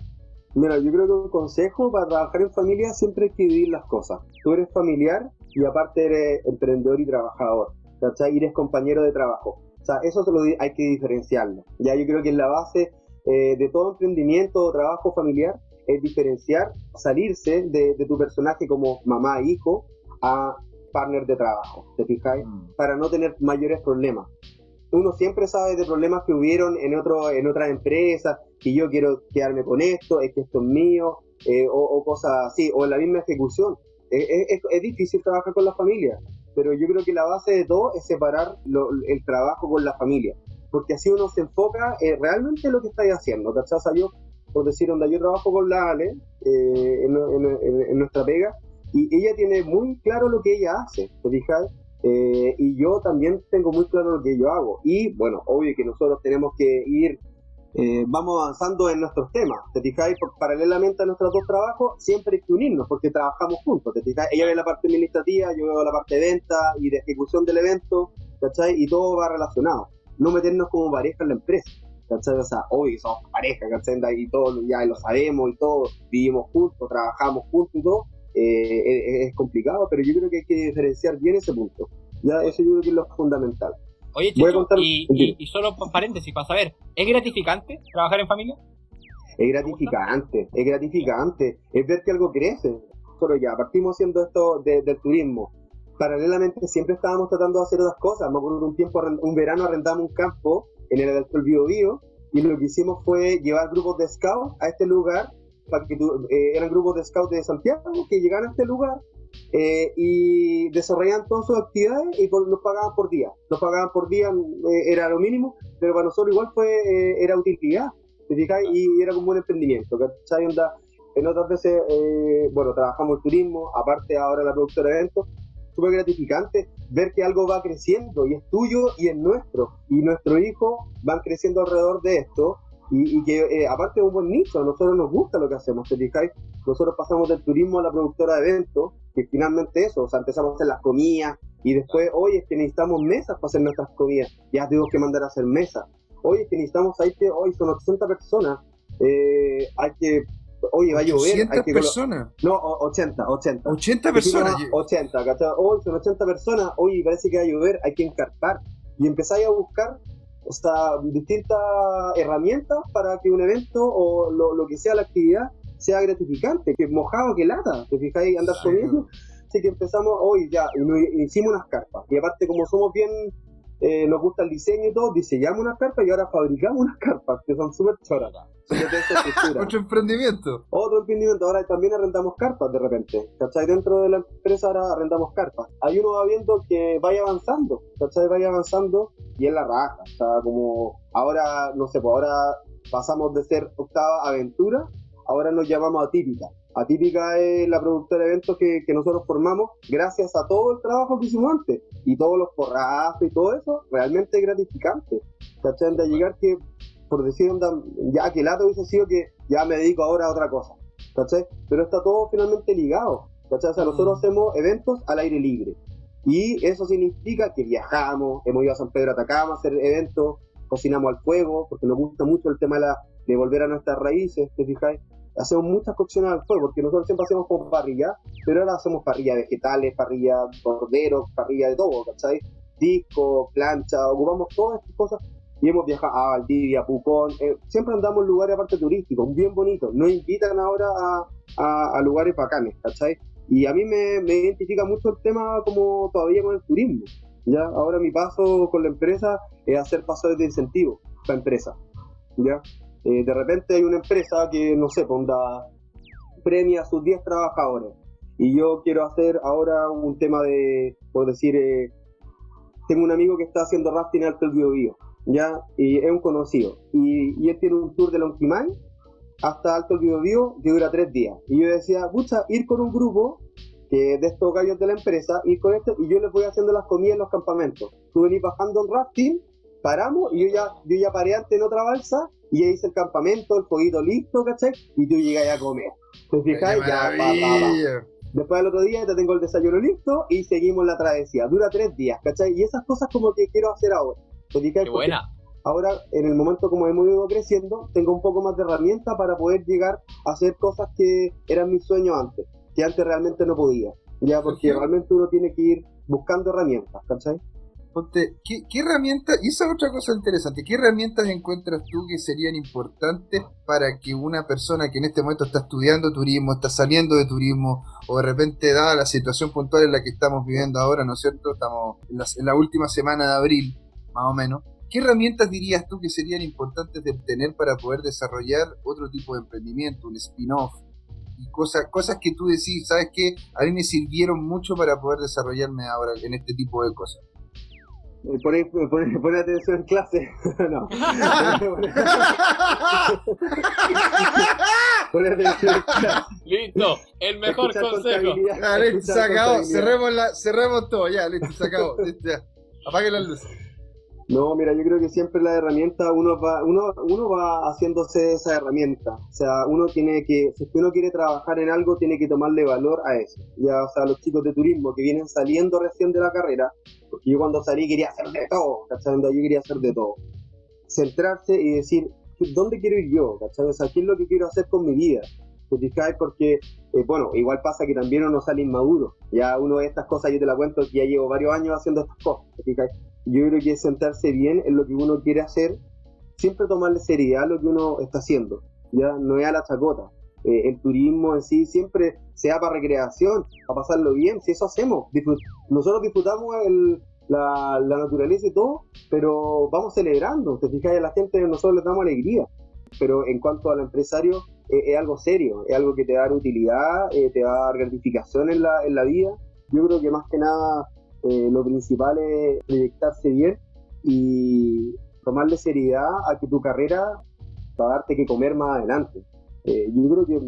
Mira, yo creo que un consejo para trabajar en familia siempre hay que dividir las cosas. Tú eres familiar y aparte eres emprendedor y trabajador, ¿cachai? Y eres compañero de trabajo. O sea, eso lo hay que diferenciarlo. Ya yo creo que es la base eh, de todo emprendimiento o trabajo familiar es diferenciar, salirse de, tu personaje como mamá e hijo a partner de trabajo, ¿te fijáis? Mm. Para no tener mayores problemas uno siempre sabe de problemas que hubieron en otro en otras empresas, que yo quiero quedarme con esto, es que esto es mío, eh, o, cosas así, o en la misma ejecución. Es, difícil trabajar con la familia, pero yo creo que la base de todo es separar el trabajo con la familia, porque así uno se enfoca eh, realmente en lo que estáis haciendo, ¿cachai? yo, por decir, donde yo trabajo con la Ale, eh, en, nuestra pega, y ella tiene muy claro lo que ella hace, ¿te fijas? Eh, y yo también tengo muy claro lo que yo hago. Y bueno, obvio que nosotros tenemos que ir, eh, vamos avanzando en nuestros temas. ¿Te fijáis? Paralelamente a nuestros dos trabajos, siempre hay que unirnos porque trabajamos juntos. ¿Te fijáis? Ella ve la parte administrativa, yo veo la parte de venta y de ejecución del evento, ¿cachai? Y todo va relacionado. No meternos como pareja en la empresa. ¿Cachai? O sea, hoy somos pareja, ¿cachai? Y todo, ya lo sabemos y todo, vivimos juntos, trabajamos juntos y todo, eh, es, complicado, pero yo creo que hay que diferenciar bien ese punto. Ya, eso yo creo que es lo fundamental. Oye, Chicho, y, y, solo paréntesis para saber, ¿es gratificante trabajar en familia? Es gratificante, es gratificante, es ver que algo crece. Solo ya, partimos haciendo esto del turismo. Paralelamente siempre estábamos tratando de hacer otras cosas. Me acuerdo que un tiempo, un verano arrendamos un campo en el del Bio Bio y lo que hicimos fue llevar grupos de scouts a este lugar para que eh, eran grupos de scouts de Santiago que llegaban a este lugar eh, y desarrollaban todas sus actividades y nos pagaban por día. Nos pagaban por día, eh, era lo mínimo, pero para nosotros igual fue era utilidad, Y era como un emprendimiento, ¿cachai? en otras veces, bueno, trabajamos el turismo, aparte ahora la productora de eventos, súper gratificante ver que algo va creciendo y es tuyo y es nuestro, y nuestros hijos van creciendo alrededor de esto y, que eh, aparte es un buen nicho, a nosotros nos gusta lo que hacemos, ¿te fijáis? Nosotros pasamos del turismo a la productora de eventos, que finalmente eso, o sea, empezamos a hacer las comidas y después, oye, es que necesitamos mesas para hacer nuestras comidas, ya tengo que mandar a hacer mesas. Oye, es que necesitamos, ahí que hoy son 80 personas, eh, hay que oye, va a llover. Hay que personas? No, 80, 80. 80 personas. 80, ¿cachai? Hoy son 80 personas, oye, parece que va a llover, hay que encarpar. Y empezáis a buscar o sea, distintas herramientas para que un evento o lo, que sea la actividad sea gratificante, que mojado que lata, te fijáis andar con ellos. Así que empezamos hoy ya, y hicimos unas carpas. Y aparte, como somos bien eh, nos gusta el diseño y todo, diseñamos unas carpas y ahora fabricamos unas carpas que son súper Otro emprendimiento. Otro emprendimiento. Ahora también arrendamos carpas de repente. ¿Cachai? Dentro de la empresa ahora arrendamos carpas. Hay uno va viendo que vaya avanzando. ¿Cachai? Vaya avanzando y es la raja. O sea, como ahora, no sé, pues ahora pasamos de ser octava aventura, ahora nos llamamos atípica. Atípica es la productora de eventos que, que, nosotros formamos gracias a todo el trabajo que hicimos antes y todos los porrazos y todo eso, realmente gratificante. ¿Cachai? De llegar que, por decir, ya que lado hubiese sido que ya me dedico ahora a otra cosa. ¿Cachai? Pero está todo finalmente ligado. ¿Cachai? O sea, nosotros mm. hacemos eventos al aire libre. Y eso significa que viajamos, hemos ido a San Pedro Atacama a hacer eventos, cocinamos al fuego, porque nos gusta mucho el tema de, la, de volver a nuestras raíces, ¿te fijáis? Hacemos muchas cocciones al fuego, porque nosotros siempre hacemos con parrilla, pero ahora hacemos parrilla vegetales, parrilla cordero, parrilla de todo, ¿cachai? Disco, plancha, ocupamos todas estas cosas y hemos viajado a Valdivia, Pucón, eh, siempre andamos en lugares aparte turísticos, bien bonitos, nos invitan ahora a, a, lugares bacanes, ¿cachai? Y a mí me, me, identifica mucho el tema como todavía con el turismo, ¿ya? Ahora mi paso con la empresa es hacer pasos de incentivo para empresa, ¿ya? Eh, de repente hay una empresa que, no sé, ponga, premia a sus 10 trabajadores y yo quiero hacer ahora un tema de, por decir, eh, tengo un amigo que está haciendo rafting en Alto el Biobío, ya, y es un conocido, y, él tiene un tour de Lonquimay hasta Alto el Biobío que dura tres días, y yo decía, pucha, ir con un grupo que de estos gallos de la empresa, ir con esto, y yo les voy haciendo las comidas en los campamentos, tú venís bajando en rafting, paramos, y yo ya, yo ya paré antes en otra balsa, y ahí hice el campamento, el poquito listo, ¿cachai? Y tú llegas a comer. ¿Te fijas? Ya, va, Después del otro día te tengo el desayuno listo y seguimos la travesía. Dura tres días, ¿cachai? Y esas cosas como que quiero hacer ahora. Qué buena. Ahora, en el momento como hemos ido creciendo, tengo un poco más de herramientas para poder llegar a hacer cosas que eran mis sueños antes, que antes realmente no podía. Ya, porque realmente uno tiene que ir buscando herramientas, ¿cachai? Ponte, ¿qué, ¿qué, herramientas, y esa es otra cosa interesante, qué herramientas encuentras tú que serían importantes para que una persona que en este momento está estudiando turismo, está saliendo de turismo, o de repente, dada la situación puntual en la que estamos viviendo ahora, ¿no es cierto? Estamos en la, última semana de abril, más o menos. ¿Qué herramientas dirías tú que serían importantes de tener para poder desarrollar otro tipo de emprendimiento, un spin-off? Y cosas, cosas que tú decís, ¿sabes qué? A mí me sirvieron mucho para poder desarrollarme ahora en este tipo de cosas. Poner, poner, poner atención en clase. no. poner atención en clase. Listo, el mejor consejo. Se acabó. Cerremos, la, cerremos todo, ya, listo, se acabó. Listo, ya. Apague las luces. No, mira, yo creo que siempre la herramienta uno va, uno, uno va haciéndose esa herramienta. O sea, uno tiene que, si uno quiere trabajar en algo, tiene que tomarle valor a eso. Ya, o sea, los chicos de turismo que vienen saliendo recién de la carrera, porque yo cuando salí quería hacer de todo, ¿cachai? Yo quería hacer de todo. Centrarse y decir, ¿dónde quiero ir yo? ¿cachai? O sea, ¿qué es lo que quiero hacer con mi vida? ¿Te Porque, eh, bueno, igual pasa que también uno sale inmaduro. Ya uno de estas cosas, yo te la cuento, que ya llevo varios años haciendo estas cosas. ¿te yo creo que sentarse bien en lo que uno quiere hacer, siempre tomarle seriedad a lo que uno está haciendo, ya no es a la chacota. Eh, el turismo en sí siempre sea para recreación, para pasarlo bien, si eso hacemos. nosotros disfrutamos la, naturaleza y todo, pero vamos celebrando, te fijas, a la gente nosotros les damos alegría. Pero en cuanto al empresario, eh, es algo serio, es algo que te da utilidad, eh, te va a dar gratificación en la, en la vida. Yo creo que más que nada eh, lo principal es proyectarse bien y tomarle seriedad a que tu carrera va a darte que comer más adelante. Eh, yo creo que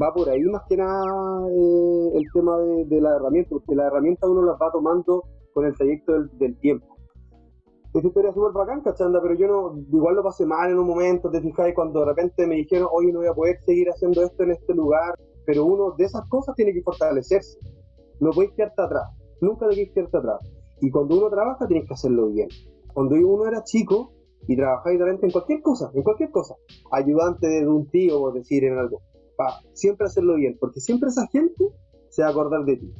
va por ahí más que nada eh, el tema de, la herramienta, porque la herramienta uno las va tomando con el trayecto del, tiempo. Esta historia es súper bacán, cachanda, pero yo no, igual lo pasé mal en un momento, te fijáis, cuando de repente me dijeron, hoy no voy a poder seguir haciendo esto en este lugar, pero uno de esas cosas tiene que fortalecerse, no puedes quedarte atrás nunca de que irte atrás. Y cuando uno trabaja, tienes que hacerlo bien. Cuando uno era chico y trabajaba en cualquier cosa, en cualquier cosa, ayudante de un tío, por decir en algo, para siempre hacerlo bien, porque siempre esa gente se va a acordar de ti.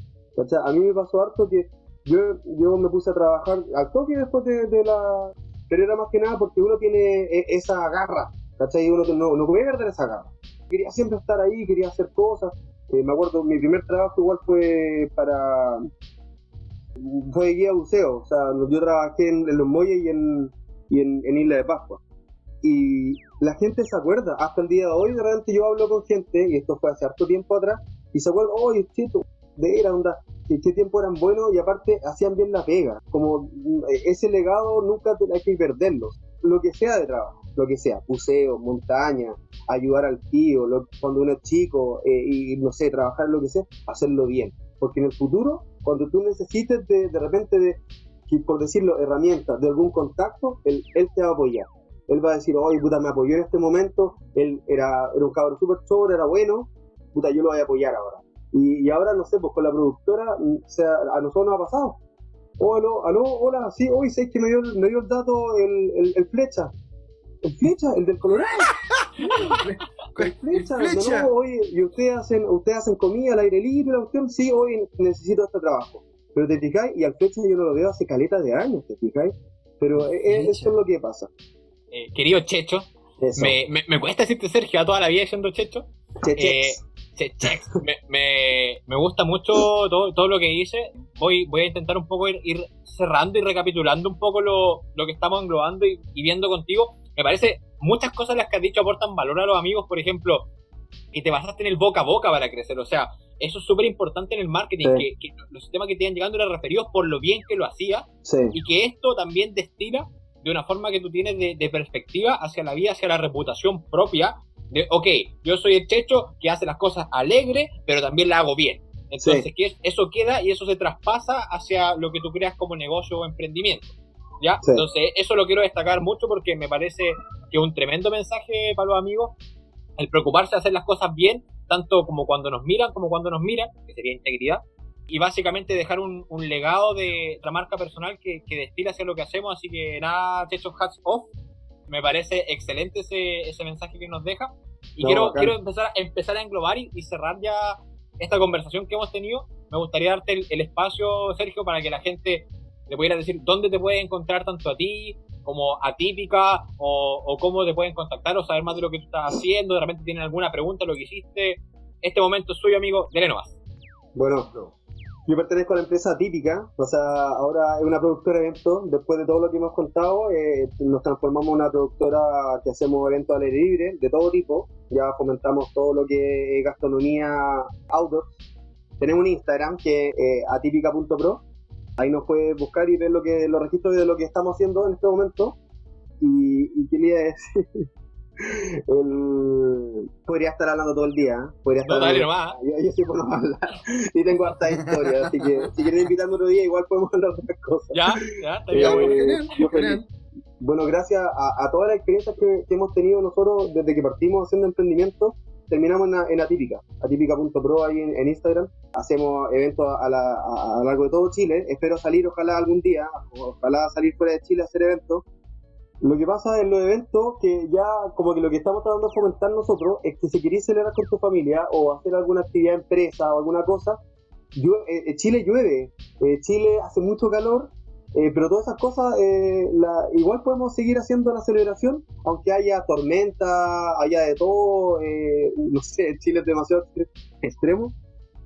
A mí me pasó harto que yo, yo me puse a trabajar al toque después de, la... Pero era más que nada porque uno tiene e, esa garra, ¿cachai? Uno no, no podía perder esa garra. Quería siempre estar ahí, quería hacer cosas. Eh, me acuerdo, mi primer trabajo igual fue para fue guía buceo, o sea, yo trabajé en, los muelles y, en, y en, Isla de Pascua. Y la gente se acuerda, hasta el día de hoy, de repente yo hablo con gente, y esto fue hace harto tiempo atrás, y se acuerda, oye, chito, de era onda, que qué tiempo eran buenos y aparte hacían bien la pega. Como eh, ese legado nunca hay que perderlo. Lo que sea de trabajo, lo que sea, buceo, montaña, ayudar al tío, cuando uno es chico, eh, y no sé, trabajar lo que sea, hacerlo bien. Porque en el futuro cuando tú necesites de, de repente de, por decirlo, herramientas de algún contacto, él, él te va a apoyar. Él va a decir, oye, puta, me apoyó en este momento, él era, era un cabrón súper choro, era bueno, puta, yo lo voy a apoyar ahora. Y, ahora, no sé, pues con la productora, mm, o sea, a nosotros nos ha pasado. Oh, aló, aló, hola, sí, hoy sé que me dio, me dio el dato el, el, flecha. ¿El flecha? ¿El del Colorado? el flecha, No, hoy, y ustedes hacen, ustedes hacen comida al aire libre, la sí, hoy necesito este trabajo. Pero te fijáis, y al flecha yo no lo veo hace caleta de años, ¿te fijáis? Pero e, e, eso es lo que pasa. Eh, querido Checho, me, me, me, cuesta decirte Sergio a toda la vida siendo Checho. Eh, me, me, me, gusta mucho todo, todo, lo que dice. Voy, voy a intentar un poco ir, cerrando y recapitulando un poco lo, lo que estamos englobando y, viendo contigo. Me parece muchas cosas las que has dicho aportan valor a los amigos, por ejemplo, que te basaste en el boca a boca para crecer. O sea, eso es súper importante en el marketing, que, los sistemas que te iban llegando eran referidos por lo bien que lo hacía y que esto también destila de una forma que tú tienes de, de perspectiva hacia la vida, hacia la reputación propia de, ok, yo soy el checho que hace las cosas alegre, pero también la hago bien. Entonces, que eso queda y eso se traspasa hacia lo que tú creas como negocio o emprendimiento. ¿Ya? Entonces, eso lo quiero destacar mucho porque me parece que es un tremendo mensaje para los amigos el preocuparse de hacer las cosas bien, tanto como cuando nos miran como cuando nos miran, que sería integridad, y básicamente dejar un, legado de la marca personal que, que destila hacia lo que hacemos. Así que nada, Checho Hats Off, me parece excelente ese, ese mensaje que nos deja. Y quiero, quiero empezar, empezar a englobar y, cerrar ya esta conversación que hemos tenido. Me gustaría darte el, espacio, Sergio, para que la gente le pudiera decir dónde te puede encontrar tanto a ti como atípica o, o cómo te pueden contactar o saber más de lo que tú estás haciendo. De repente tienen alguna pregunta, lo que hiciste. Este momento es suyo, amigo. Dele nomás. Bueno, yo pertenezco a la empresa típica, o sea, ahora es una productora de eventos. Después de todo lo que hemos contado, eh, nos transformamos en una productora que hacemos eventos al aire libre de todo tipo. Ya fomentamos todo lo que es gastronomía outdoor. Tenemos un Instagram que es eh, atípica.pro. Ahí nos puedes buscar y ver lo que, los registros de lo que estamos haciendo en este momento. Y, y quería decir, el... Podría estar hablando todo el día. ¿eh? Podría estar dale nomás. Yo, yo sí puedo hablar. Y tengo harta historia. así que si quieren invitarme otro día, igual podemos hablar de otras cosas. Ya, ya, está bien. Eh, bueno, gracias a, a todas las experiencias que, que, hemos tenido nosotros desde que partimos haciendo emprendimiento, terminamos en, en Atípica, atípica.pro ahí en, en, Instagram. Hacemos eventos a, la, a, a lo largo de todo Chile. Espero salir, ojalá algún día, ojalá salir fuera de Chile a hacer eventos lo que pasa en los eventos, que ya como que lo que estamos tratando de fomentar nosotros es que si queréis celebrar con tu familia o hacer alguna actividad empresa o alguna cosa, eh, eh, Chile llueve, eh, Chile hace mucho calor, pero todas esas cosas, la, igual podemos seguir haciendo la celebración, aunque haya tormenta, haya de todo, no sé, Chile es demasiado extremo.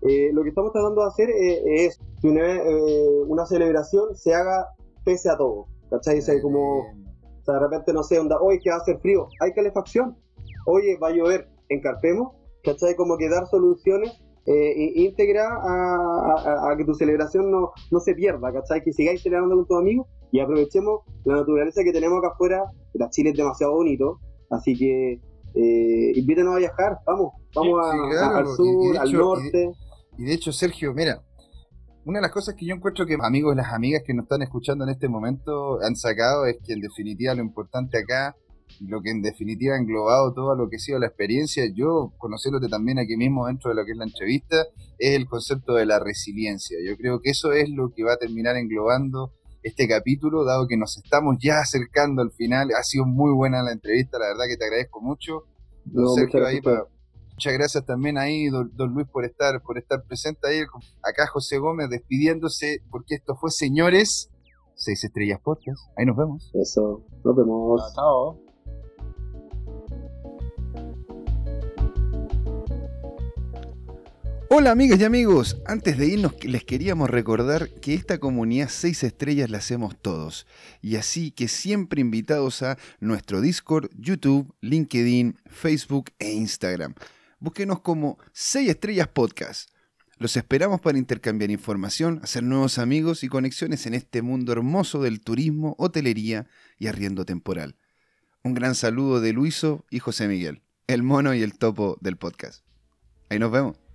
lo que estamos tratando de hacer es que una, una, celebración se haga pese a todo, ¿cachai? como sea, de repente, no sé, onda, hoy que va a hacer frío, hay calefacción. Oye, va a llover, encarpemos, ¿cachai? Como que dar soluciones eh, íntegras a, que tu celebración no, no se pierda, ¿cachai? Que sigáis celebrando con tus amigos y aprovechemos la naturaleza que tenemos acá afuera. La Chile es demasiado bonito, así que eh, invítenos a viajar, vamos, vamos al sur, al norte. y de hecho, Sergio, mira, una de las cosas que yo encuentro que amigos y las amigas que nos están escuchando en este momento han sacado es que en definitiva lo importante acá, lo que en definitiva ha englobado todo lo que ha sido la experiencia, yo conociéndote también aquí mismo dentro de lo que es la entrevista, es el concepto de la resiliencia. Yo creo que eso es lo que va a terminar englobando este capítulo, dado que nos estamos ya acercando al final. Ha sido muy buena la entrevista, la verdad que te agradezco mucho. No, Sergio, ahí para Muchas gracias también ahí, don, Luis, por estar, por estar presente ahí. Acá José Gómez despidiéndose, porque esto fue, señores, Seis Estrellas Podcast. Ahí nos vemos. Eso, nos vemos. Chao. Hola amigas y amigos, antes de irnos les queríamos recordar que esta comunidad 6 estrellas la hacemos todos y así que siempre invitados a nuestro Discord, YouTube, LinkedIn, Facebook e Instagram. Búsquenos como 6 Estrellas Podcast. Los esperamos para intercambiar información, hacer nuevos amigos y conexiones en este mundo hermoso del turismo, hotelería y arriendo temporal. Un gran saludo de Luiso y José Miguel, el mono y el topo del podcast. Ahí nos vemos.